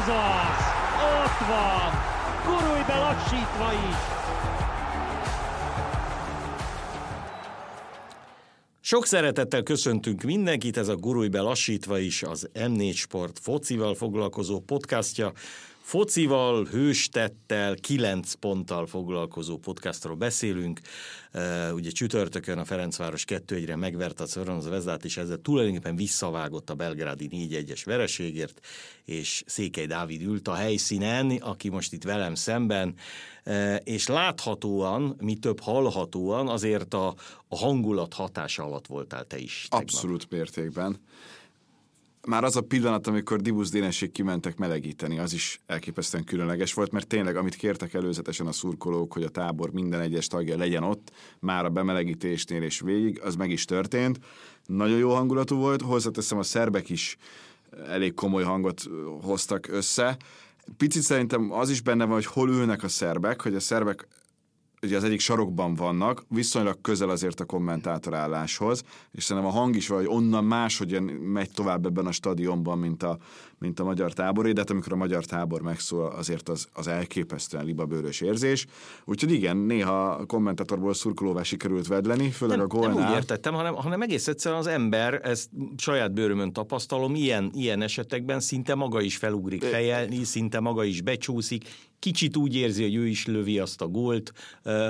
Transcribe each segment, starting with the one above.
Ez az! Ott van! Gurulj be lassítva is! Sok szeretettel köszöntünk mindenkit, ez a Gurulj be lassítva is az M4 Sport focival foglalkozó podcastja. Focival, hőstettel, kilenc ponttal foglalkozó podcastról beszélünk. Uh, ugye csütörtökön a Ferencváros 2-1-re megverte a Szörön Vezdát, és ezzel tulajdonképpen visszavágott a belgrádi 4-1-es vereségért, és Székely Dávid ült a helyszínen, aki most itt velem szemben, uh, és láthatóan, mi több hallhatóan, azért a, a hangulat hatása alatt voltál te is. Tegnap. Abszolút mértékben már az a pillanat, amikor Dibusz Dénesség kimentek melegíteni, az is elképesztően különleges volt, mert tényleg, amit kértek előzetesen a szurkolók, hogy a tábor minden egyes tagja legyen ott, már a bemelegítésnél és végig, az meg is történt. Nagyon jó hangulatú volt, hozzáteszem a szerbek is elég komoly hangot hoztak össze. Picit szerintem az is benne van, hogy hol ülnek a szerbek, hogy a szerbek ugye az egyik sarokban vannak, viszonylag közel azért a kommentátorálláshoz, és szerintem a hang is vagy onnan máshogy megy tovább ebben a stadionban, mint a, mint a magyar táboré, de hát amikor a magyar tábor megszól, azért az, az elképesztően libabőrös érzés. Úgyhogy igen, néha a kommentátorból szurkolóvá sikerült vedleni, főleg nem, a gólnál. Nem úgy értettem, hanem, hanem egész egyszerűen az ember, ezt saját bőrömön tapasztalom, ilyen, ilyen esetekben szinte maga is felugrik fejelni, szinte maga is becsúszik, kicsit úgy érzi, hogy ő is lövi azt a gólt,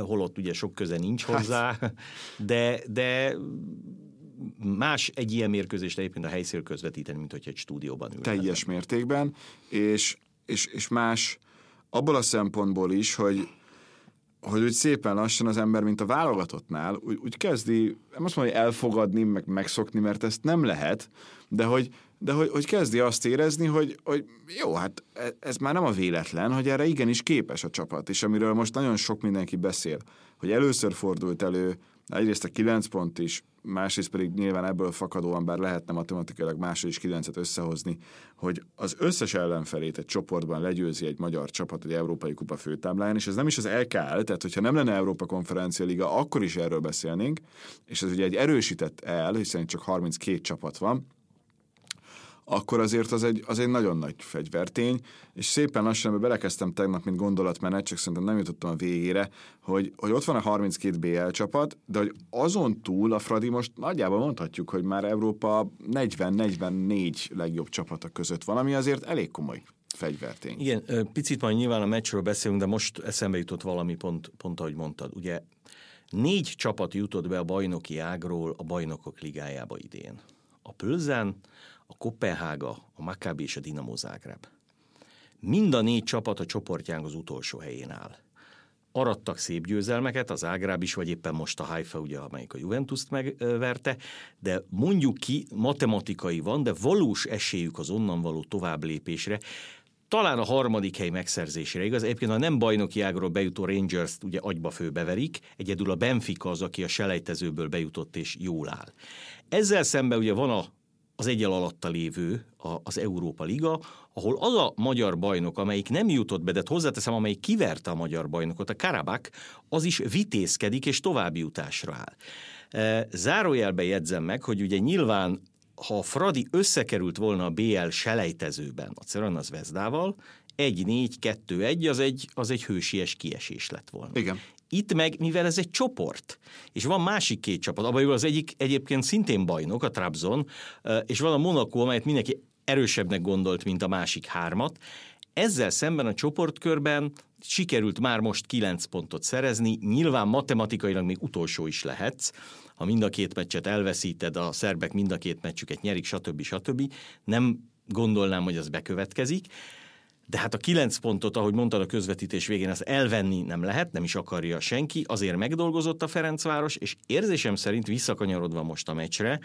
holott ugye sok köze nincs hát. hozzá, de, de más egy ilyen mérkőzést egyébként a helyszíről közvetíteni, mint hogy egy stúdióban ül. Teljes mértékben, és, és, és más abból a szempontból is, hogy hogy úgy szépen lassan az ember, mint a válogatottnál, úgy, úgy kezdi, nem azt mondja, hogy elfogadni, meg megszokni, mert ezt nem lehet, de hogy, de hogy, hogy kezdi azt érezni, hogy, hogy jó, hát e, ez már nem a véletlen, hogy erre igenis képes a csapat, és amiről most nagyon sok mindenki beszél, hogy először fordult elő egyrészt a kilenc pont is, másrészt pedig nyilván ebből fakadóan, bár lehetne matematikailag máshogy is kilencet összehozni, hogy az összes ellenfelét egy csoportban legyőzi egy magyar csapat egy Európai Kupa főtábláján, és ez nem is az LKL, tehát hogyha nem lenne Európa Konferencia Liga, akkor is erről beszélnénk, és ez ugye egy erősített el, hiszen csak 32 csapat van, akkor azért az egy, az egy nagyon nagy fegyvertény, és szépen lassan belekezdtem tegnap, mint gondolatmenet, csak szerintem nem jutottam a végére, hogy, hogy ott van a 32 BL csapat, de hogy azon túl a Fradi most nagyjából mondhatjuk, hogy már Európa 40-44 legjobb csapata között van, ami azért elég komoly fegyvertény. Igen, picit majd nyilván a meccsről beszélünk, de most eszembe jutott valami pont, pont ahogy mondtad. Ugye négy csapat jutott be a bajnoki ágról a bajnokok ligájába idén. A Pölzen, a Kopenhága, a Maccabi és a Dinamo Zágráb. Mind a négy csapat a csoportján az utolsó helyén áll. Arattak szép győzelmeket, az Ágráb is, vagy éppen most a Haifa, ugye, amelyik a Juventus-t megverte, de mondjuk ki, matematikai van, de valós esélyük az onnan való tovább lépésre, talán a harmadik hely megszerzésére. Igaz, egyébként a nem bajnoki ágról bejutó rangers ugye agyba főbeverik, egyedül a Benfica az, aki a selejtezőből bejutott és jól áll. Ezzel szemben ugye van a az egyel alatta lévő az Európa Liga, ahol az a magyar bajnok, amelyik nem jutott be, de hozzáteszem, amelyik kiverte a magyar bajnokot, a Karabak, az is vitézkedik és további jutásra áll. E, zárójelbe jegyzem meg, hogy ugye nyilván ha a Fradi összekerült volna a BL selejtezőben a Cerana Zvezdával, 1-4-2-1 az egy, az egy hősies kiesés lett volna. Igen. Itt meg, mivel ez egy csoport, és van másik két csapat, abban az egyik egyébként szintén bajnok, a Trabzon, és van a Monaco, amelyet mindenki erősebbnek gondolt, mint a másik hármat, ezzel szemben a csoportkörben sikerült már most kilenc pontot szerezni, nyilván matematikailag még utolsó is lehetsz, ha mind a két meccset elveszíted, a szerbek mind a két meccsüket nyerik, stb. stb. Nem gondolnám, hogy az bekövetkezik, de hát a kilenc pontot, ahogy mondtad a közvetítés végén, az elvenni nem lehet, nem is akarja senki, azért megdolgozott a Ferencváros, és érzésem szerint visszakanyarodva most a meccsre,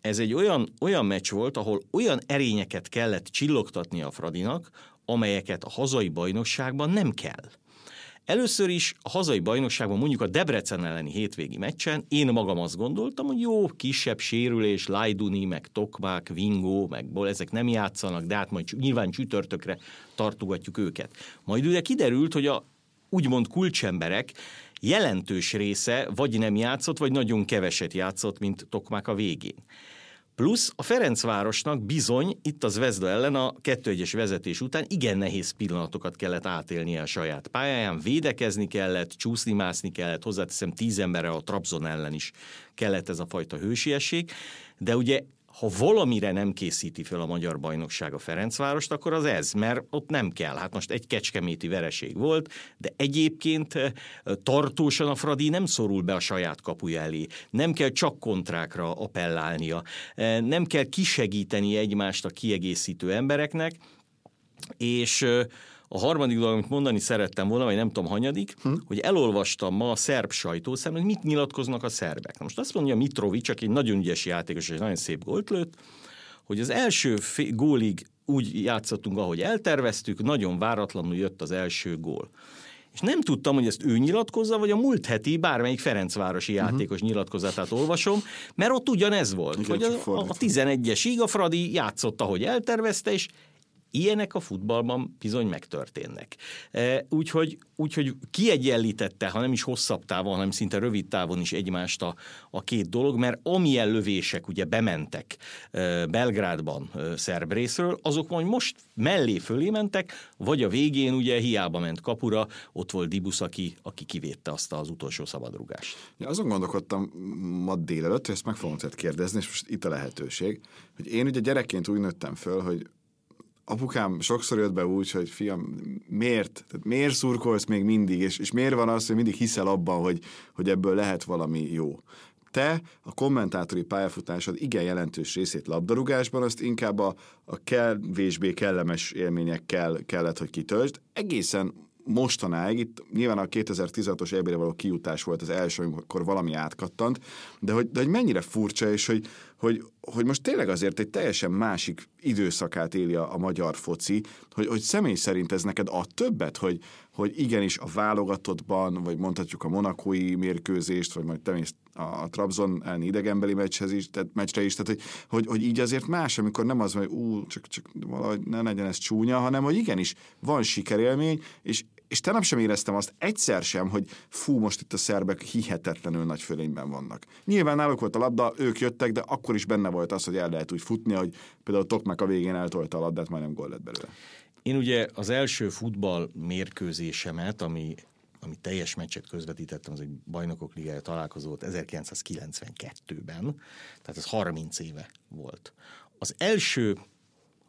ez egy olyan, olyan meccs volt, ahol olyan erényeket kellett csillogtatni a Fradinak, amelyeket a hazai bajnokságban nem kell. Először is a hazai bajnokságban, mondjuk a Debrecen elleni hétvégi meccsen, én magam azt gondoltam, hogy jó, kisebb sérülés, Lajduni, meg Tokmák, Vingó, meg Bol, ezek nem játszanak, de hát majd nyilván csütörtökre tartogatjuk őket. Majd ugye kiderült, hogy a úgymond kulcsemberek jelentős része vagy nem játszott, vagy nagyon keveset játszott, mint Tokmák a végén. Plusz a Ferencvárosnak bizony itt az Vezda ellen a 2-1-es vezetés után igen nehéz pillanatokat kellett átélnie a saját pályáján, védekezni kellett, csúszni, mászni kellett, hozzáteszem tíz emberre a Trabzon ellen is kellett ez a fajta hősiesség, de ugye ha valamire nem készíti fel a magyar bajnokság a Ferencvárost, akkor az ez, mert ott nem kell. Hát most egy kecskeméti vereség volt, de egyébként eh, tartósan a Fradi nem szorul be a saját kapuja elé. Nem kell csak kontrákra appellálnia. Eh, nem kell kisegíteni egymást a kiegészítő embereknek, és eh, a harmadik dolog, amit mondani szerettem volna, vagy nem tudom hanyadik, hm? hogy elolvastam ma a szerb sajtószem, hogy mit nyilatkoznak a szerbek. Most azt mondja Mitrovic, aki egy nagyon ügyes játékos, és nagyon szép gólt lőtt, hogy az első gólig úgy játszottunk, ahogy elterveztük, nagyon váratlanul jött az első gól. És nem tudtam, hogy ezt ő nyilatkozza, vagy a múlt heti bármelyik Ferencvárosi uh-huh. játékos nyilatkozatát olvasom, mert ott ugyanez volt, Igen, hogy a, a 11-es a Fradi játszott, ahogy eltervezte, és Ilyenek a futballban bizony megtörténnek. E, úgyhogy, úgyhogy kiegyenlítette, ha nem is hosszabb távon, hanem szinte rövid távon is egymást a, a két dolog, mert amilyen lövések ugye bementek e, Belgrádban e, szerb részről, azok majd most mellé fölé mentek, vagy a végén ugye hiába ment kapura, ott volt Dibusz, aki, aki kivédte azt az utolsó szabadrugást. Ja, azon gondolkodtam ma délelőtt, hogy ezt meg fogom kérdezni, és most itt a lehetőség, hogy én ugye gyerekként úgy nőttem föl, hogy apukám sokszor jött be úgy, hogy fiam, miért? Tehát miért szurkolsz még mindig, és, és miért van az, hogy mindig hiszel abban, hogy, hogy ebből lehet valami jó? Te a kommentátori pályafutásod igen jelentős részét labdarúgásban, azt inkább a, a kevésbé kellemes élményekkel kellett, hogy kitöltsd. Egészen mostanáig, itt nyilván a 2016-os eb való kijutás volt az első, amikor valami átkattant, de hogy, de hogy mennyire furcsa, és hogy, hogy, hogy most tényleg azért egy teljesen másik időszakát éli a, a magyar foci, hogy, hogy személy szerint ez neked ad többet, hogy, hogy igenis a válogatottban, vagy mondhatjuk a monakói mérkőzést, vagy majd te a, a Trabzon elleni idegenbeli meccshez is, tehát, meccsre is, tehát hogy, hogy, hogy, így azért más, amikor nem az, hogy ú, csak, csak valahogy ne legyen ez csúnya, hanem hogy igenis van sikerélmény, és és te sem éreztem azt egyszer sem, hogy fú, most itt a szerbek hihetetlenül nagy fölényben vannak. Nyilván náluk volt a labda, ők jöttek, de akkor is benne volt az, hogy el lehet úgy futni, hogy például Toknak a végén eltolta a labdát, majdnem gól lett belőle. Én ugye az első futball mérkőzésemet, ami ami teljes meccset közvetítettem, az egy bajnokok ligája találkozó volt 1992-ben, tehát ez 30 éve volt. Az első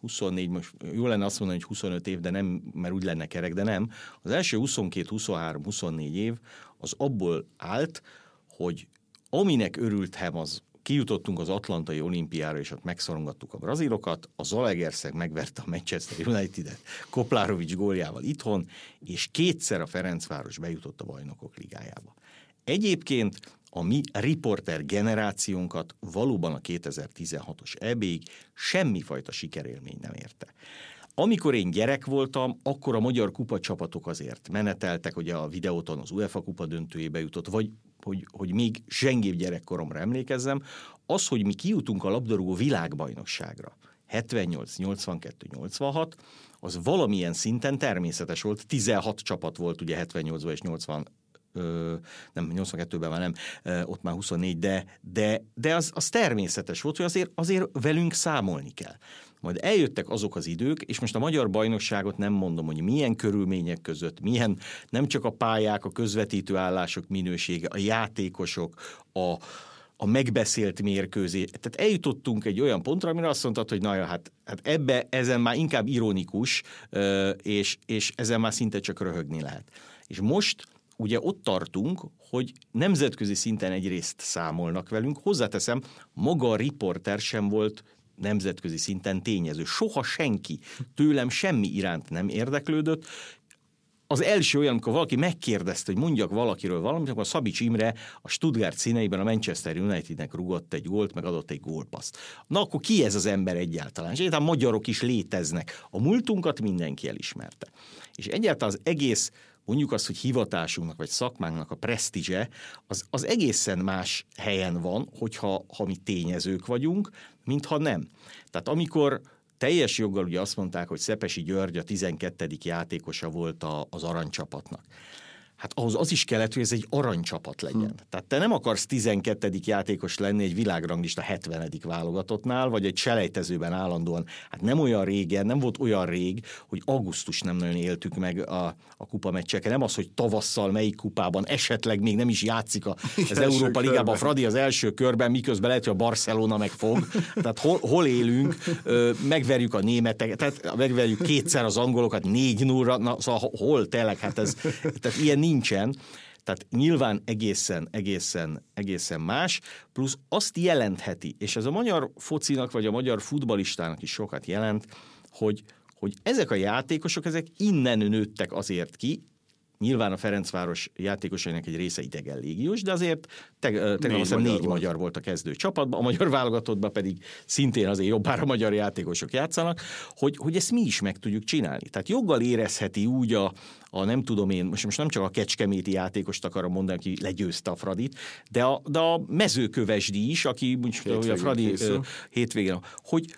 24, most jó lenne azt mondani, hogy 25 év, de nem, mert úgy lenne kerek, de nem. Az első 22, 23, 24 év az abból állt, hogy aminek örültem, az kijutottunk az Atlantai olimpiára, és ott megszorongattuk a brazilokat, a Zalaegerszeg megverte a Manchester United-et Koplárovics góljával itthon, és kétszer a Ferencváros bejutott a bajnokok ligájába. Egyébként a mi riporter generációnkat valóban a 2016-os EB-ig semmifajta sikerélmény nem érte. Amikor én gyerek voltam, akkor a magyar kupa csapatok azért meneteltek, hogy a videóton az UEFA kupa döntőjébe jutott, vagy hogy, hogy még zsengébb gyerekkoromra emlékezzem, az, hogy mi kijutunk a labdarúgó világbajnokságra, 78, 82, 86, az valamilyen szinten természetes volt. 16 csapat volt ugye 78-ban és 80 ö, nem, 82-ben már nem, ott már 24, de, de, de az, az természetes volt, hogy azért, azért velünk számolni kell. Majd eljöttek azok az idők, és most a magyar bajnokságot nem mondom, hogy milyen körülmények között, milyen nem csak a pályák, a közvetítő állások minősége, a játékosok, a, a megbeszélt mérkőzés. Tehát eljutottunk egy olyan pontra, amire azt mondtad, hogy na ja, hát, hát ebbe ezen már inkább ironikus, és, és ezen már szinte csak röhögni lehet. És most ugye ott tartunk, hogy nemzetközi szinten egyrészt számolnak velünk, hozzáteszem, maga a riporter sem volt nemzetközi szinten tényező. Soha senki. Tőlem semmi iránt nem érdeklődött, az első olyan, amikor valaki megkérdezte, hogy mondjak valakiről valamit, akkor a Szabics Imre a Stuttgart színeiben a Manchester Unitednek rugott egy gólt, meg adott egy gólpaszt. Na akkor ki ez az ember egyáltalán? És egyáltalán magyarok is léteznek. A múltunkat mindenki elismerte. És egyáltalán az egész mondjuk azt, hogy hivatásunknak vagy szakmánknak a presztízse, az, az egészen más helyen van, hogyha ha mi tényezők vagyunk, mintha nem. Tehát amikor teljes joggal ugye azt mondták, hogy Szepesi György a 12. játékosa volt a, az aranycsapatnak. Hát ahhoz az is kellett, hogy ez egy aranycsapat legyen. Hm. Tehát te nem akarsz 12. játékos lenni egy világranglista 70. válogatottnál, vagy egy selejtezőben állandóan. Hát nem olyan régen, nem volt olyan rég, hogy augusztus nem nagyon éltük meg a, a kupa meccseket. Nem az, hogy tavasszal melyik kupában esetleg még nem is játszik a, az Európa Ligában. Fradi az első körben, miközben lehet, hogy a Barcelona megfog. Tehát hol, hol élünk, megverjük a németeket, tehát megverjük kétszer az angolokat, négy nullra, na, szóval hol tényleg, hát ez, tehát ilyen nincsen. Tehát nyilván egészen, egészen, egészen más, plusz azt jelentheti, és ez a magyar focinak vagy a magyar futbalistának is sokat jelent, hogy, hogy ezek a játékosok, ezek innen nőttek azért ki, Nyilván a Ferencváros játékosainak egy része idegen légiós, de azért te, tegnap négy, magyar, négy volt. magyar volt a kezdő csapatban, a magyar válogatottban pedig szintén azért jobbára magyar játékosok játszanak, hogy, hogy ezt mi is meg tudjuk csinálni. Tehát joggal érezheti úgy a, a nem tudom én, most, most nem csak a kecskeméti játékost akarom mondani, aki legyőzte a Fradit, de a, de a mezőkövesdi is, aki most, a Fradi hétvégén, hogy,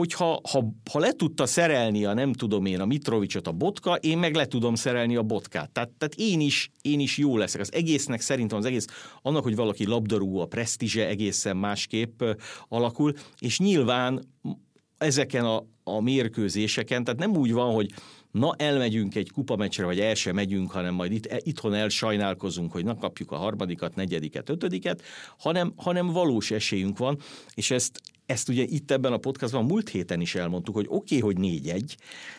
hogyha ha, ha le tudta szerelni a nem tudom én a Mitrovicsot a botka, én meg le tudom szerelni a botkát. Tehát, tehát én, is, én is jó leszek. Az egésznek szerintem az egész, annak, hogy valaki labdarúgó, a presztízse egészen másképp alakul, és nyilván ezeken a, a mérkőzéseken, tehát nem úgy van, hogy na elmegyünk egy kupameccsre, vagy el sem megyünk, hanem majd itt, itthon elsajnálkozunk, hogy na kapjuk a harmadikat, negyediket, ötödiket, hanem, hanem valós esélyünk van, és ezt, ezt ugye itt ebben a podcastban múlt héten is elmondtuk, hogy oké, okay, hogy négy-egy,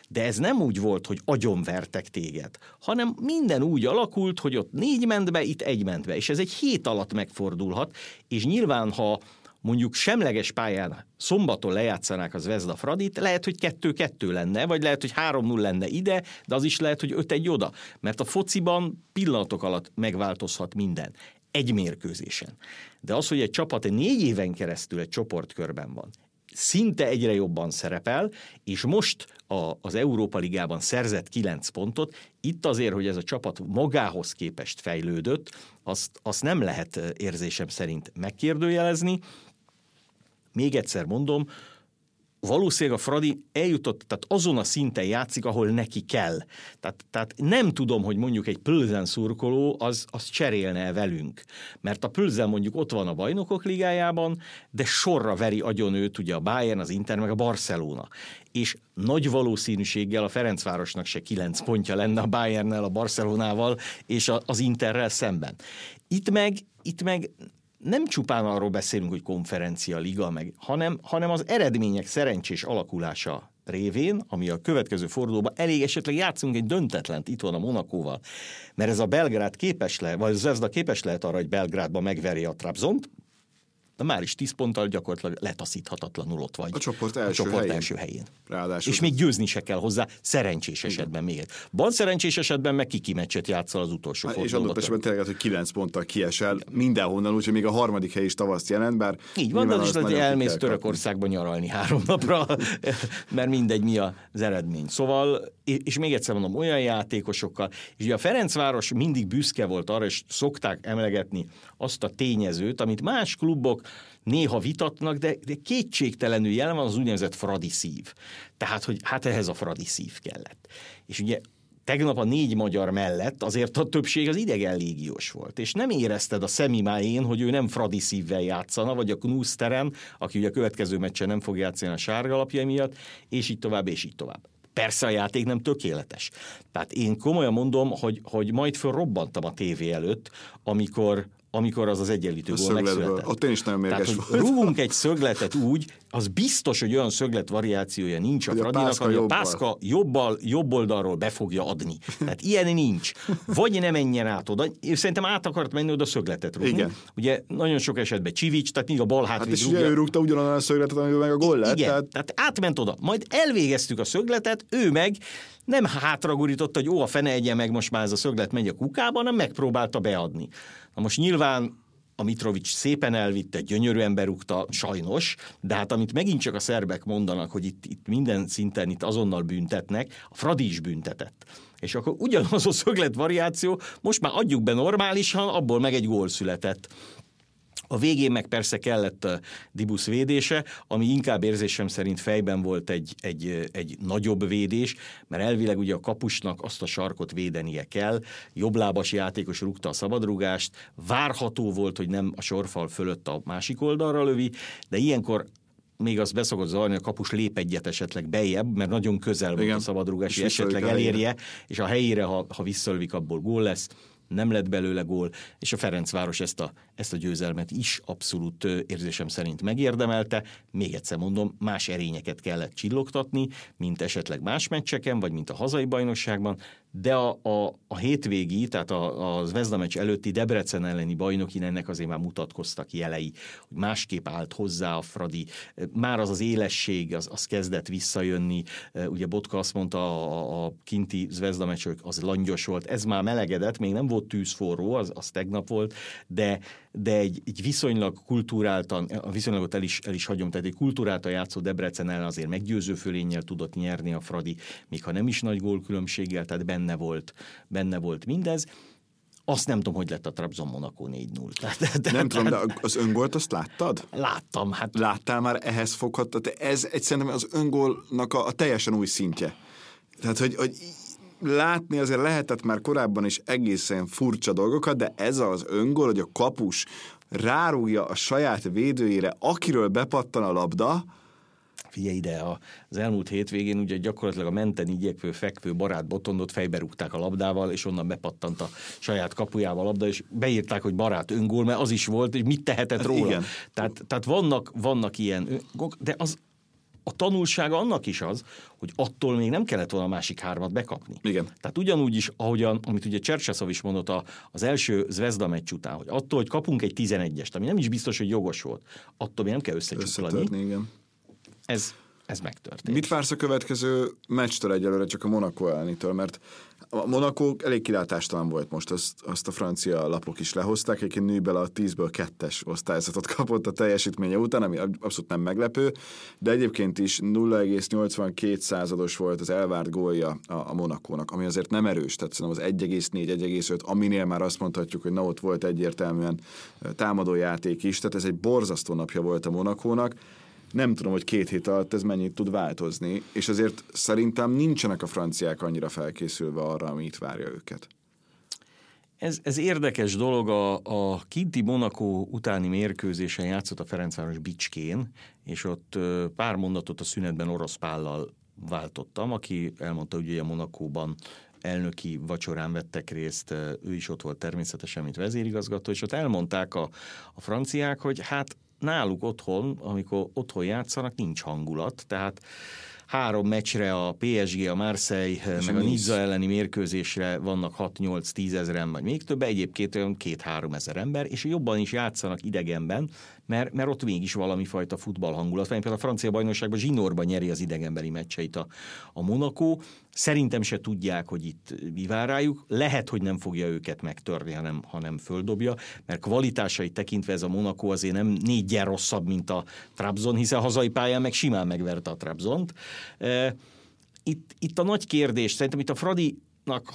de ez nem úgy volt, hogy agyonvertek téged, hanem minden úgy alakult, hogy ott négy ment be, itt egy ment be, és ez egy hét alatt megfordulhat, és nyilván, ha mondjuk semleges pályán szombaton lejátszanák az Vezda Fradit, lehet, hogy kettő-kettő lenne, vagy lehet, hogy három-null lenne ide, de az is lehet, hogy öt-egy oda. Mert a fociban pillanatok alatt megváltozhat minden. Egy mérkőzésen. De az, hogy egy csapat négy éven keresztül egy csoportkörben van, szinte egyre jobban szerepel, és most a, az Európa Ligában szerzett kilenc pontot, itt azért, hogy ez a csapat magához képest fejlődött, azt, azt nem lehet érzésem szerint megkérdőjelezni, még egyszer mondom, valószínűleg a Fradi eljutott, tehát azon a szinten játszik, ahol neki kell. Tehát, tehát nem tudom, hogy mondjuk egy Pölzen szurkoló az, az cserélne velünk. Mert a Pölzen mondjuk ott van a bajnokok ligájában, de sorra veri agyon őt ugye a Bayern, az Inter, meg a Barcelona. És nagy valószínűséggel a Ferencvárosnak se kilenc pontja lenne a Bayernnel, a Barcelonával és az Interrel szemben. Itt meg, itt meg nem csupán arról beszélünk, hogy konferencia, liga, meg, hanem, hanem az eredmények szerencsés alakulása révén, ami a következő fordulóban elég esetleg játszunk egy döntetlent itt van a Monakóval, mert ez a Belgrád képes lehet, vagy az Zvezda képes lehet arra, hogy Belgrádban megverje a Trabzont, de már is 10 ponttal gyakorlatilag letaszíthatatlanul ott vagy. A csoport első, a csoport helyén. első helyén. Ráadásul. És még győzni se kell hozzá, szerencsés esetben még. Bal szerencsés esetben meg kiki meccset játszol az utolsó hát, És adott esetben tényleg, hogy 9 ponttal kiesel Igen. mindenhonnan, úgyhogy még a harmadik hely is tavaszt jelent, bár Így van, de az is lehet, hogy elmész Törökországba nyaralni három napra, mert mindegy mi az eredmény. Szóval, és még egyszer mondom, olyan játékosokkal, és ugye a Ferencváros mindig büszke volt arra, és szokták emlegetni azt a tényezőt, amit más klubok néha vitatnak, de, de kétségtelenül jelen van az úgynevezett fradi szív. Tehát, hogy hát ehhez a fradi szív kellett. És ugye tegnap a négy magyar mellett azért a többség az idegen légiós volt, és nem érezted a Szemimájén, hogy ő nem Fradi szívvel játszana, vagy a Knuszteren, aki ugye a következő meccsen nem fog játszani a sárga alapja miatt, és így tovább, és így tovább. Persze a játék nem tökéletes. Tehát én komolyan mondom, hogy, hogy majd fölrobbantam a tévé előtt, amikor, amikor az az egyenlítő gól megszületett. Ott én is nagyon mérges Tehát, hogy rúgunk egy szögletet úgy, az biztos, hogy olyan szöglet variációja nincs a Fradinak, hogy a Pászka jobbal, jobb oldalról be fogja adni. Tehát ilyen nincs. Vagy nem menjen át oda. Szerintem át akart menni oda szögletet rúgni. Igen. Ugye nagyon sok esetben Csivics, tehát még a bal hátvéd hát és rúgja. ő rúgta ugyanolyan a szögletet, amivel meg a gól lett. Igen, tehát... tehát átment oda. Majd elvégeztük a szögletet, ő meg nem hátragurította, hogy ó, a fene egye meg, most már ez a szöglet megy a kukába, hanem megpróbálta beadni. Na most nyilván a Mitrovics szépen elvitte, gyönyörűen berúgta, sajnos, de hát amit megint csak a szerbek mondanak, hogy itt, itt minden szinten itt azonnal büntetnek, a Fradi is büntetett. És akkor ugyanaz a szöglet variáció, most már adjuk be normálisan, abból meg egy gól született A végén meg persze kellett a Dibusz védése, ami inkább érzésem szerint fejben volt egy, egy, egy nagyobb védés, mert elvileg ugye a kapusnak azt a sarkot védenie kell, jobblábas játékos rúgta a szabadrugást, várható volt, hogy nem a sorfal fölött a másik oldalra lövi, de ilyenkor még az beszokott zavarni, a kapus lép egyet esetleg bejebb, mert nagyon közel volt Igen. a szabadrugás, hogy esetleg elérje, és a helyére, ha, ha visszalövik, abból gól lesz nem lett belőle gól, és a Ferencváros ezt a, ezt a győzelmet is abszolút érzésem szerint megérdemelte. Még egyszer mondom, más erényeket kellett csillogtatni, mint esetleg más meccseken, vagy mint a hazai bajnokságban, de a, a, a hétvégi, tehát a, a Zvezda meccs előtti Debrecen elleni bajnokin ennek azért már mutatkoztak jelei, hogy másképp állt hozzá a Fradi, már az az élesség, az, az kezdett visszajönni, ugye Botka azt mondta, a, a kinti Zvezda meccs, az langyos volt, ez már melegedett, még nem volt tűzforró, az, az tegnap volt, de, de egy, egy viszonylag kultúráltan, a viszonylagot el is, el is hagyom, tehát egy kultúráltan játszó Debrecen ellen azért meggyőző fölénnyel tudott nyerni a Fradi, még ha nem is nagy gólkülönbséggel, tehát benne volt, benne volt mindez. Azt nem tudom, hogy lett a Trabzon Monaco 4-0. Tehát, de, nem tudom, de az öngolt azt láttad? Láttam. Hát... Láttál már ehhez foghat? Ez egy szerintem az öngólnak a, a teljesen új szintje. Tehát, hogy, hogy látni azért lehetett már korábban is egészen furcsa dolgokat, de ez az öngól, hogy a kapus rárúgja a saját védőjére, akiről bepattan a labda, Figyelj ide, az elmúlt hétvégén ugye gyakorlatilag a menten igyekvő, fekvő barát botondot fejbe rúgták a labdával, és onnan bepattant a saját kapujával a labda, és beírták, hogy barát öngól, mert az is volt, és mit tehetett hát róla. Igen. Tehát, tehát vannak, vannak ilyen, de az, a tanulsága annak is az, hogy attól még nem kellett volna a másik hármat bekapni. Igen. Tehát ugyanúgy is, ahogyan, amit ugye Csercseszov is mondott a, az első Zvezda meccs után, hogy attól, hogy kapunk egy 11-est, ami nem is biztos, hogy jogos volt, attól még nem kell összecsuklani. igen. Ez, ez megtörtént. Mit vársz a következő meccstől egyelőre, csak a Monaco ellenitől, mert a Monaco elég kilátástalan volt most, azt, azt a francia lapok is lehozták, egyébként Nübel a 10-ből 2-es osztályzatot kapott a teljesítménye után, ami abszolút nem meglepő, de egyébként is 0,82 százados volt az elvárt gólja a, a Monakónak, ami azért nem erős, tehát szerintem az 1,4-1,5, aminél már azt mondhatjuk, hogy na ott volt egyértelműen támadó játék is, tehát ez egy borzasztó napja volt a Monakónak, nem tudom, hogy két hét alatt ez mennyit tud változni, és azért szerintem nincsenek a franciák annyira felkészülve arra, ami itt várja őket. Ez, ez érdekes dolog, a, a kinti Monaco utáni mérkőzésen játszott a Ferencváros Bicskén, és ott pár mondatot a szünetben orosz pállal váltottam, aki elmondta, hogy a Monakóban elnöki vacsorán vettek részt, ő is ott volt természetesen, mint vezérigazgató, és ott elmondták a, a franciák, hogy hát náluk otthon, amikor otthon játszanak, nincs hangulat, tehát három meccsre a PSG, a Marseille, És meg a Nizza elleni mérkőzésre vannak 6-8-10 ezeren, vagy még több, egyébként olyan 2-3 ezer ember, és jobban is játszanak idegenben, mert, mert ott mégis valami fajta futball hangulat van. Például a francia bajnokságban zsinórban nyeri az idegenbeli meccseit a, a Monaco. Szerintem se tudják, hogy itt mi vár rájuk. Lehet, hogy nem fogja őket megtörni, hanem, hanem földobja, mert kvalitásait tekintve ez a Monaco azért nem négyen rosszabb, mint a Trabzon, hiszen a hazai pályán meg simán megverte a Trabzont. Itt, itt a nagy kérdés, szerintem itt a Fradi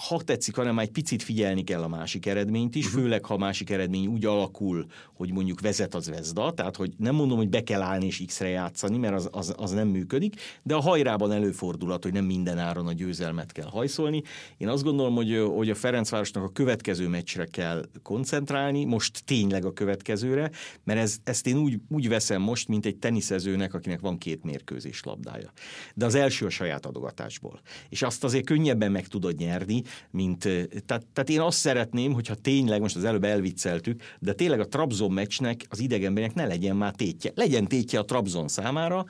ha tetszik, hanem egy picit figyelni kell a másik eredményt is, uh-huh. főleg ha a másik eredmény úgy alakul, hogy mondjuk vezet az Vezda, tehát hogy nem mondom, hogy be kell állni és X-re játszani, mert az, az, az nem működik, de a hajrában előfordulhat, hogy nem minden áron a győzelmet kell hajszolni. Én azt gondolom, hogy, hogy a Ferencvárosnak a következő meccsre kell koncentrálni, most tényleg a következőre, mert ez, ezt én úgy, úgy veszem most, mint egy teniszezőnek, akinek van két mérkőzés labdája. De az első a saját adogatásból. És azt azért könnyebben meg tudod nyerni, nyerni, mint, tehát, tehát én azt szeretném, hogyha tényleg, most az előbb elvicceltük, de tényleg a Trabzon meccsnek, az idegenbenek ne legyen már tétje. Legyen tétje a Trabzon számára.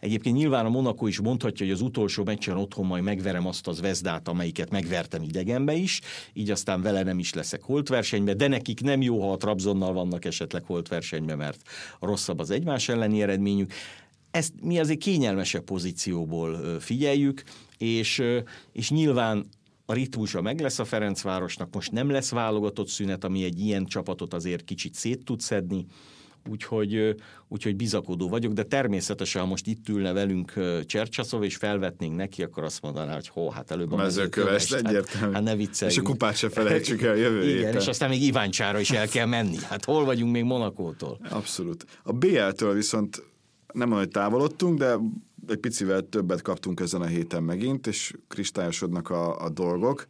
Egyébként nyilván a Monaco is mondhatja, hogy az utolsó meccsen otthon majd megverem azt az Vezdát, amelyiket megvertem idegenbe is, így aztán vele nem is leszek holtversenybe, de nekik nem jó, ha a Trabzonnal vannak esetleg holtversenybe, mert rosszabb az egymás elleni eredményük ezt mi azért kényelmesebb pozícióból figyeljük, és, és nyilván a ritmusa meg lesz a Ferencvárosnak, most nem lesz válogatott szünet, ami egy ilyen csapatot azért kicsit szét tud szedni, úgyhogy, úgyhogy bizakodó vagyok, de természetesen, ha most itt ülne velünk Csercsaszov, és felvetnénk neki, akkor azt mondaná, hogy hó, hát előbb a mezőköves, egyértelmű. Hát, hát ne vicceljünk. És a kupát se felejtsük el jövő Igen, héten. és aztán még Iváncsára is el kell menni. Hát hol vagyunk még Monakótól? Abszolút. A BL-től viszont nem olyan, hogy távolodtunk, de egy picivel többet kaptunk ezen a héten megint, és kristályosodnak a, a dolgok.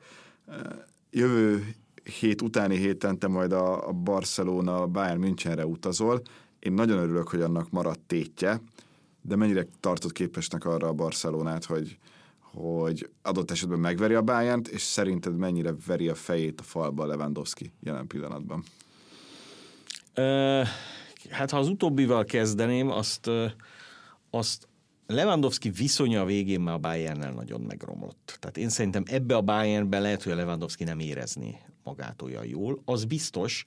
Jövő hét utáni héten te majd a, a Barcelona Bayern Münchenre utazol. Én nagyon örülök, hogy annak maradt tétje, de mennyire tartott képesnek arra a Barcelonát, hogy, hogy adott esetben megveri a bayern és szerinted mennyire veri a fejét a falba Lewandowski jelen pillanatban? Hát ha az utóbbival kezdeném, azt, azt Lewandowski viszonya a végén már a Bayernnel nagyon megromlott. Tehát én szerintem ebbe a Bayernben lehet, hogy a Lewandowski nem érezni magát olyan jól. Az biztos,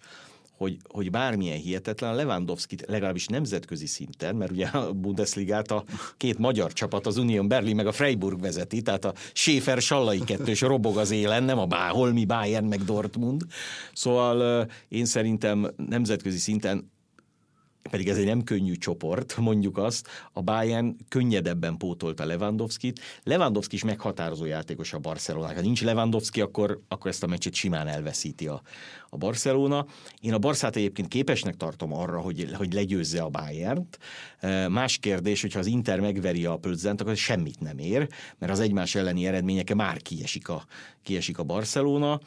hogy, hogy bármilyen hihetetlen, Lewandowski legalábbis nemzetközi szinten, mert ugye a Bundesligát a két magyar csapat, az Union Berlin meg a Freiburg vezeti, tehát a Schäfer Sallai kettős robog az élen, nem a Bá, Holmi Bayern meg Dortmund. Szóval én szerintem nemzetközi szinten pedig ez egy nem könnyű csoport, mondjuk azt, a Bayern könnyedebben pótolta Lewandowski-t. Lewandowski is meghatározó játékos a Barcelona. Ha nincs Lewandowski, akkor, akkor ezt a meccset simán elveszíti a, a Barcelona. Én a Barszát egyébként képesnek tartom arra, hogy, hogy legyőzze a Bayernt. Más kérdés, hogyha az Inter megveri a Plötzent, akkor semmit nem ér, mert az egymás elleni eredményeke már kiesik a, kiesik a Barcelona.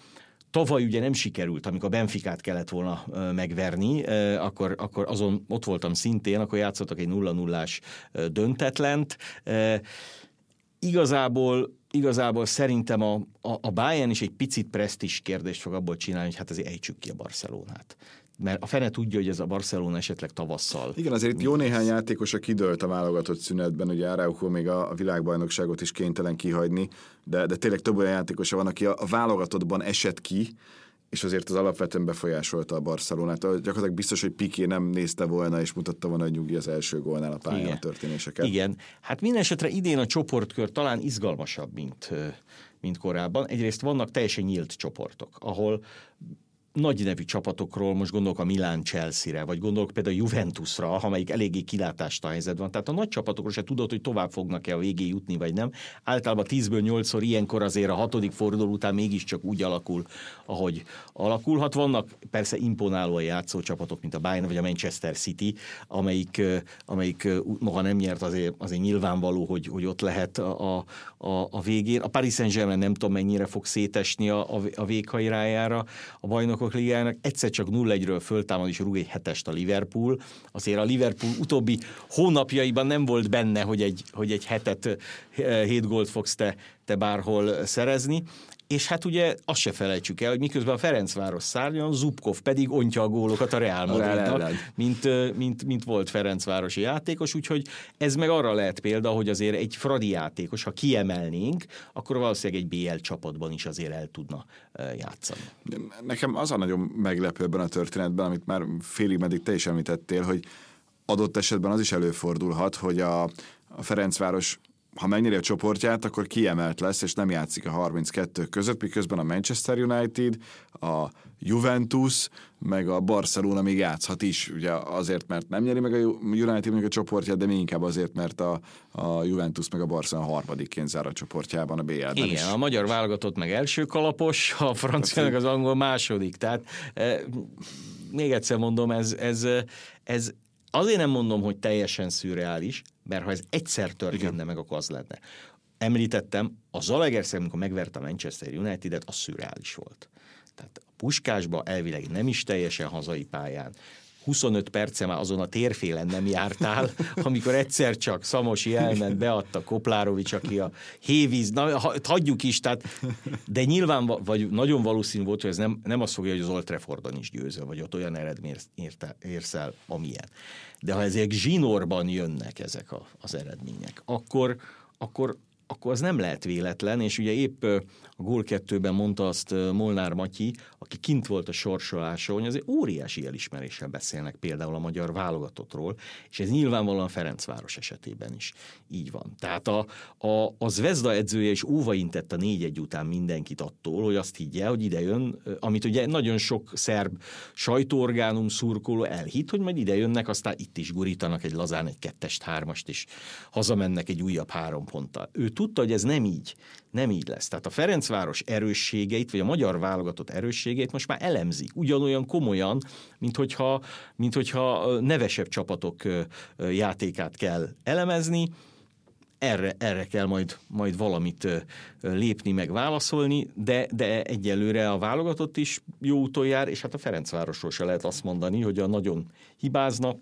Tavaly ugye nem sikerült, amikor a Benficát kellett volna megverni, akkor, akkor azon ott voltam szintén, akkor játszottak egy 0 0 döntetlent. Igazából igazából szerintem a, a, a Bayern is egy picit presztis kérdést fog abból csinálni, hogy hát azért ejtsük ki a Barcelonát mert a fene tudja, hogy ez a Barcelona esetleg tavasszal. Igen, azért itt jó néhány játékos, a kidőlt a válogatott szünetben, ugye Araujo még a, a világbajnokságot is kénytelen kihagyni, de, de tényleg több olyan játékosa van, aki a, a válogatottban esett ki, és azért az alapvetően befolyásolta a Barcelonát. Gyakorlatilag biztos, hogy Piqué nem nézte volna, és mutatta volna, hogy nyugi az első gólnál a pályán Igen. a történéseket. Igen. Hát minden esetre idén a csoportkör talán izgalmasabb, mint, mint korábban. Egyrészt vannak teljesen nyílt csoportok, ahol nagy nevű csapatokról, most gondolok a Milán Chelsea-re, vagy gondolok például a Juventusra, amelyik eléggé kilátásta helyzet van. Tehát a nagy csapatokról se tudod, hogy tovább fognak-e a végé jutni, vagy nem. Általában 10-ből 8-szor ilyenkor azért a hatodik forduló után mégiscsak úgy alakul, ahogy alakulhat. Vannak persze imponáló játszó csapatok, mint a Bayern vagy a Manchester City, amelyik, amelyik maga nem nyert, azért, azért nyilvánvaló, hogy, hogy ott lehet a, a, a végén. A Paris Saint-Germain nem tudom mennyire fog szétesni a, a, a véghajrájára a bajnokok bajnokok ligájának egyszer csak 0-1-ről föltámad és rúg egy hetest a Liverpool. Azért a Liverpool utóbbi hónapjaiban nem volt benne, hogy egy, hogy egy hetet, hét gólt fogsz te, te bárhol szerezni. És hát ugye azt se felejtsük el, hogy miközben a Ferencváros szárnyon, Zubkov pedig ontja a gólokat a Real Madridnak, mint, mint, mint volt Ferencvárosi játékos, úgyhogy ez meg arra lehet példa, hogy azért egy fradi játékos, ha kiemelnénk, akkor valószínűleg egy BL csapatban is azért el tudna játszani. Nekem az a nagyon meglepő ebben a történetben, amit már félig meddig te is említettél, hogy adott esetben az is előfordulhat, hogy a, a Ferencváros ha megnyeri a csoportját, akkor kiemelt lesz, és nem játszik a 32 között, miközben a Manchester United, a Juventus, meg a Barcelona még játszhat is, ugye azért, mert nem nyeri meg a United meg a csoportját, de még inkább azért, mert a, a Juventus meg a Barcelona harmadikként zár a csoportjában a BL-ben Igen, is. a magyar válogatott meg első kalapos, a francia meg az angol második, tehát e, még egyszer mondom, ez, ez, ez azért nem mondom, hogy teljesen szürreális, mert ha ez egyszer történne Igen. meg, akkor az lenne. Említettem, a Zalaegerszeg, amikor megverte a Manchester United-et, az szürreális volt. Tehát a Puskásba elvileg nem is teljesen hazai pályán, 25 perce már azon a térfélen nem jártál, amikor egyszer csak Szamosi elment, beadta Koplárovics, aki a hévíz, na, hagyjuk is, tehát, de nyilván, vagy nagyon valószínű volt, hogy ez nem, nem azt fogja, hogy az Old Traffordon is győzöl, vagy ott olyan eredményt érsz el, amilyen. De ha ezek zsinórban jönnek ezek a, az eredmények, akkor, akkor akkor az nem lehet véletlen, és ugye épp a gól kettőben mondta azt Molnár Matyi, aki kint volt a sorsoláson, hogy azért óriási elismeréssel beszélnek például a magyar válogatottról, és ez nyilvánvalóan Ferencváros esetében is így van. Tehát a, a, a Zvezda edzője is óvaintett a négy-egy után mindenkit attól, hogy azt higgye, hogy ide jön, amit ugye nagyon sok szerb sajtóorgánum szurkoló elhitt, hogy majd ide jönnek, aztán itt is gurítanak egy lazán egy kettest, hármast, és hazamennek egy újabb három ponttal. Ő tudta, hogy ez nem így, nem így lesz. Tehát a Ferencváros erősségeit, vagy a magyar válogatott erősségeit most már elemzik. Ugyanolyan komolyan, mint hogyha, mint hogyha nevesebb csapatok játékát kell elemezni, erre, erre kell majd, majd valamit lépni, meg válaszolni, de, de egyelőre a válogatott is jó úton jár, és hát a Ferencvárosról se lehet azt mondani, hogy a nagyon hibázna,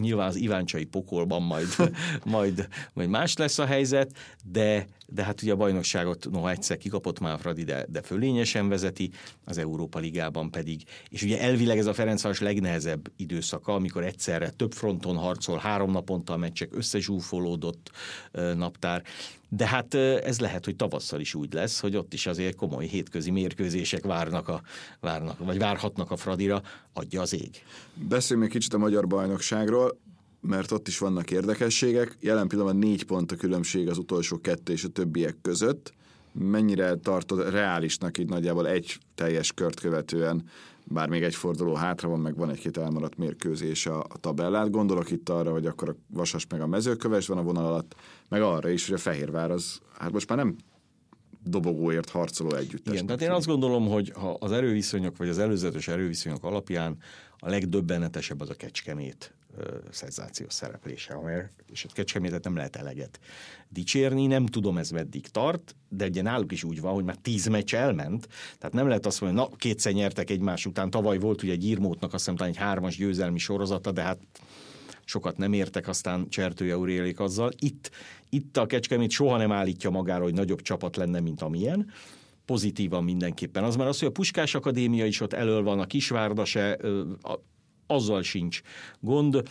Nyilván az Iváncsai pokolban majd, majd, majd más lesz a helyzet, de, de hát ugye a bajnokságot noha egyszer kikapott már Fradi, de, de fölényesen vezeti, az Európa Ligában pedig. És ugye elvileg ez a Ferencváros legnehezebb időszaka, amikor egyszerre több fronton harcol, három naponta a meccsek összezsúfolódott naptár. De hát ez lehet, hogy tavasszal is úgy lesz, hogy ott is azért komoly hétközi mérkőzések várnak, a, várnak vagy várhatnak a Fradira, adja az ég. Beszéljünk még kicsit a magyar bajnokságról, mert ott is vannak érdekességek. Jelen pillanatban négy pont a különbség az utolsó kettő és a többiek között. Mennyire tartod reálisnak így nagyjából egy teljes kört követően bár még egy forduló hátra van, meg van egy-két elmaradt mérkőzés a, a tabellát. Gondolok itt arra, hogy akkor a Vasas meg a mezőköves van a vonal alatt, meg arra is, hogy a Fehérvár az, hát most már nem dobogóért harcoló együttes. Igen, tehát én azt gondolom, hogy ha az erőviszonyok, vagy az előzetes erőviszonyok alapján a legdöbbenetesebb az a Kecskemét szenzációs szereplése, amely, és a Kecskemétet nem lehet eleget dicsérni, nem tudom ez meddig tart, de ugye náluk is úgy van, hogy már tíz meccs elment, tehát nem lehet azt mondani, na kétszer nyertek egymás után, tavaly volt ugye egy írmótnak azt hiszem egy hármas győzelmi sorozata, de hát sokat nem értek, aztán Csertő Aurélik azzal. Itt, itt a Kecskemét soha nem állítja magára, hogy nagyobb csapat lenne, mint amilyen, pozitívan mindenképpen. Az már az, hogy a Puskás Akadémia is ott elől van, a Kisvárda se, azzal sincs gond.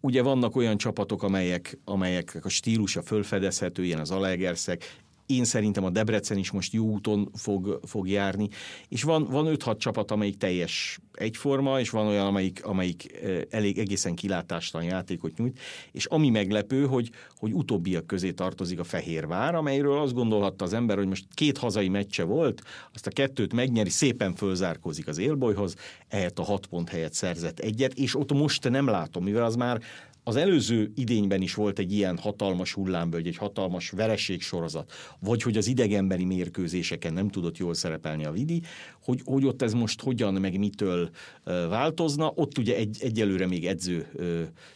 Ugye vannak olyan csapatok, amelyek, amelyek a stílusa fölfedezhető, ilyen az Alegerszeg, én szerintem a Debrecen is most jó úton fog, fog járni, és van, van 5-6 csapat, amelyik teljes egyforma, és van olyan, amelyik, amelyik elég egészen kilátástalan játékot nyújt, és ami meglepő, hogy, hogy utóbbiak közé tartozik a Fehérvár, amelyről azt gondolhatta az ember, hogy most két hazai meccse volt, azt a kettőt megnyeri, szépen fölzárkózik az élbolyhoz, ehhez a hat pont helyett szerzett egyet, és ott most nem látom, mivel az már az előző idényben is volt egy ilyen hatalmas hullámvölgy, egy hatalmas vereségsorozat, vagy hogy az idegenbeni mérkőzéseken nem tudott jól szerepelni a Vidi, hogy, hogy ott ez most hogyan, meg mitől változna. Ott ugye egy, egyelőre még edző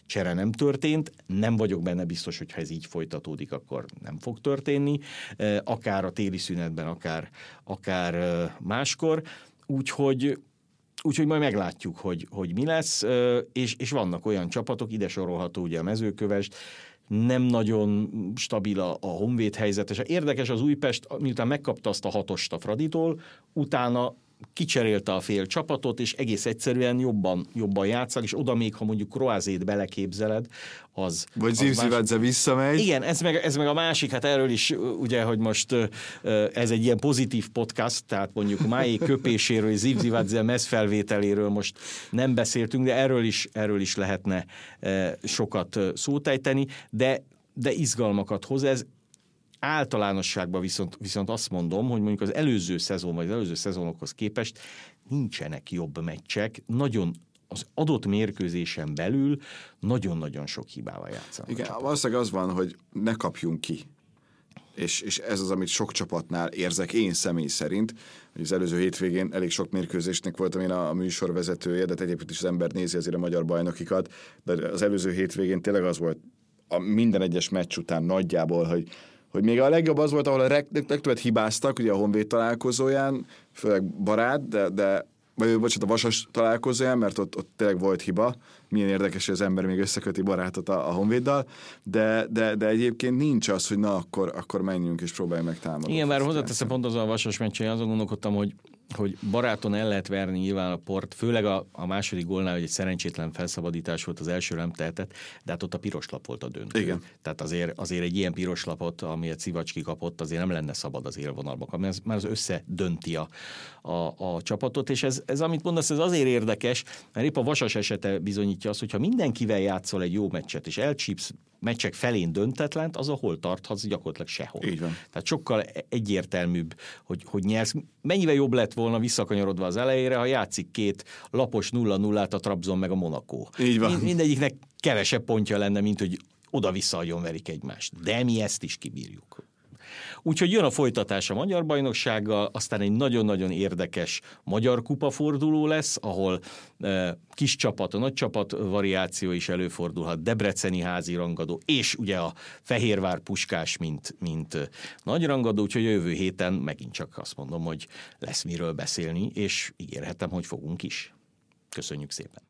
csere nem történt, nem vagyok benne biztos, hogy ha ez így folytatódik, akkor nem fog történni, akár a téli szünetben, akár, akár máskor. Úgyhogy Úgyhogy majd meglátjuk, hogy, hogy mi lesz, és, és vannak olyan csapatok, ide sorolható ugye a mezőkövest, nem nagyon stabil a, a honvéd helyzet, és érdekes az Újpest, miután megkapta azt a hatost a Fraditól, utána kicserélte a fél csapatot, és egész egyszerűen jobban, jobban játszak, és oda még, ha mondjuk Kroázét beleképzeled, az... Vagy Zivzivadze más... visszamegy. Igen, ez meg, ez meg a másik, hát erről is ugye, hogy most ez egy ilyen pozitív podcast, tehát mondjuk Máé köpéséről, és Zivzivadze mezfelvételéről most nem beszéltünk, de erről is, erről is lehetne sokat szótejteni, de de izgalmakat hoz ez általánosságban viszont, viszont azt mondom, hogy mondjuk az előző szezon, vagy az előző szezonokhoz képest nincsenek jobb meccsek, nagyon az adott mérkőzésen belül nagyon-nagyon sok hibával játszanak. Igen, valószínűleg az van, hogy ne kapjunk ki. És, és ez az, amit sok csapatnál érzek én személy szerint, hogy az előző hétvégén elég sok mérkőzésnek voltam én a, a műsor vezetője, de egyébként is az ember nézi azért a magyar bajnokikat, de az előző hétvégén tényleg az volt a minden egyes meccs után nagyjából, hogy hogy még a legjobb az volt, ahol a legtöbbet hibáztak, ugye a Honvéd találkozóján, főleg barát, de, de vagy bocsánat, a Vasas találkozóján, mert ott, ott tényleg volt hiba. Milyen érdekes, hogy az ember még összeköti barátot a, a Honvéddal, de, de, de egyébként nincs az, hogy na, akkor, akkor menjünk és próbálj meg támadni. Igen, bár hozzáteszem pont az a Vasas meccsén, azon gondolkodtam, hogy hogy baráton el lehet verni nyilván a port, főleg a, a második gólnál, hogy egy szerencsétlen felszabadítás volt, az első nem tehetett, de hát ott a piros lap volt a döntő. Igen. Tehát azért, azért egy ilyen piros lapot, ami egy Szivacski kapott, azért nem lenne szabad az élvonalba, mert mert az összedönti a, a, a csapatot, és ez, ez, amit mondasz, ez azért érdekes, mert épp a Vasas esete bizonyítja azt, hogyha mindenkivel játszol egy jó meccset, és elcsípsz meccsek felén döntetlent, az a hol tarthatsz gyakorlatilag sehol. Így van. Tehát sokkal egyértelműbb, hogy, hogy nyersz. Mennyivel jobb lett volna visszakanyarodva az elejére, ha játszik két lapos 0-0-át a Trabzon meg a Monaco. Így van. Mindegyiknek kevesebb pontja lenne, mint hogy oda-vissza verik egymást. De mi ezt is kibírjuk. Úgyhogy jön a folytatás a magyar bajnoksággal, aztán egy nagyon-nagyon érdekes magyar kupa forduló lesz, ahol e, kis csapat, a nagy csapat variáció is előfordulhat, Debreceni házi rangadó, és ugye a Fehérvár puskás, mint, mint nagy rangadó, úgyhogy jövő héten megint csak azt mondom, hogy lesz miről beszélni, és ígérhetem, hogy fogunk is. Köszönjük szépen!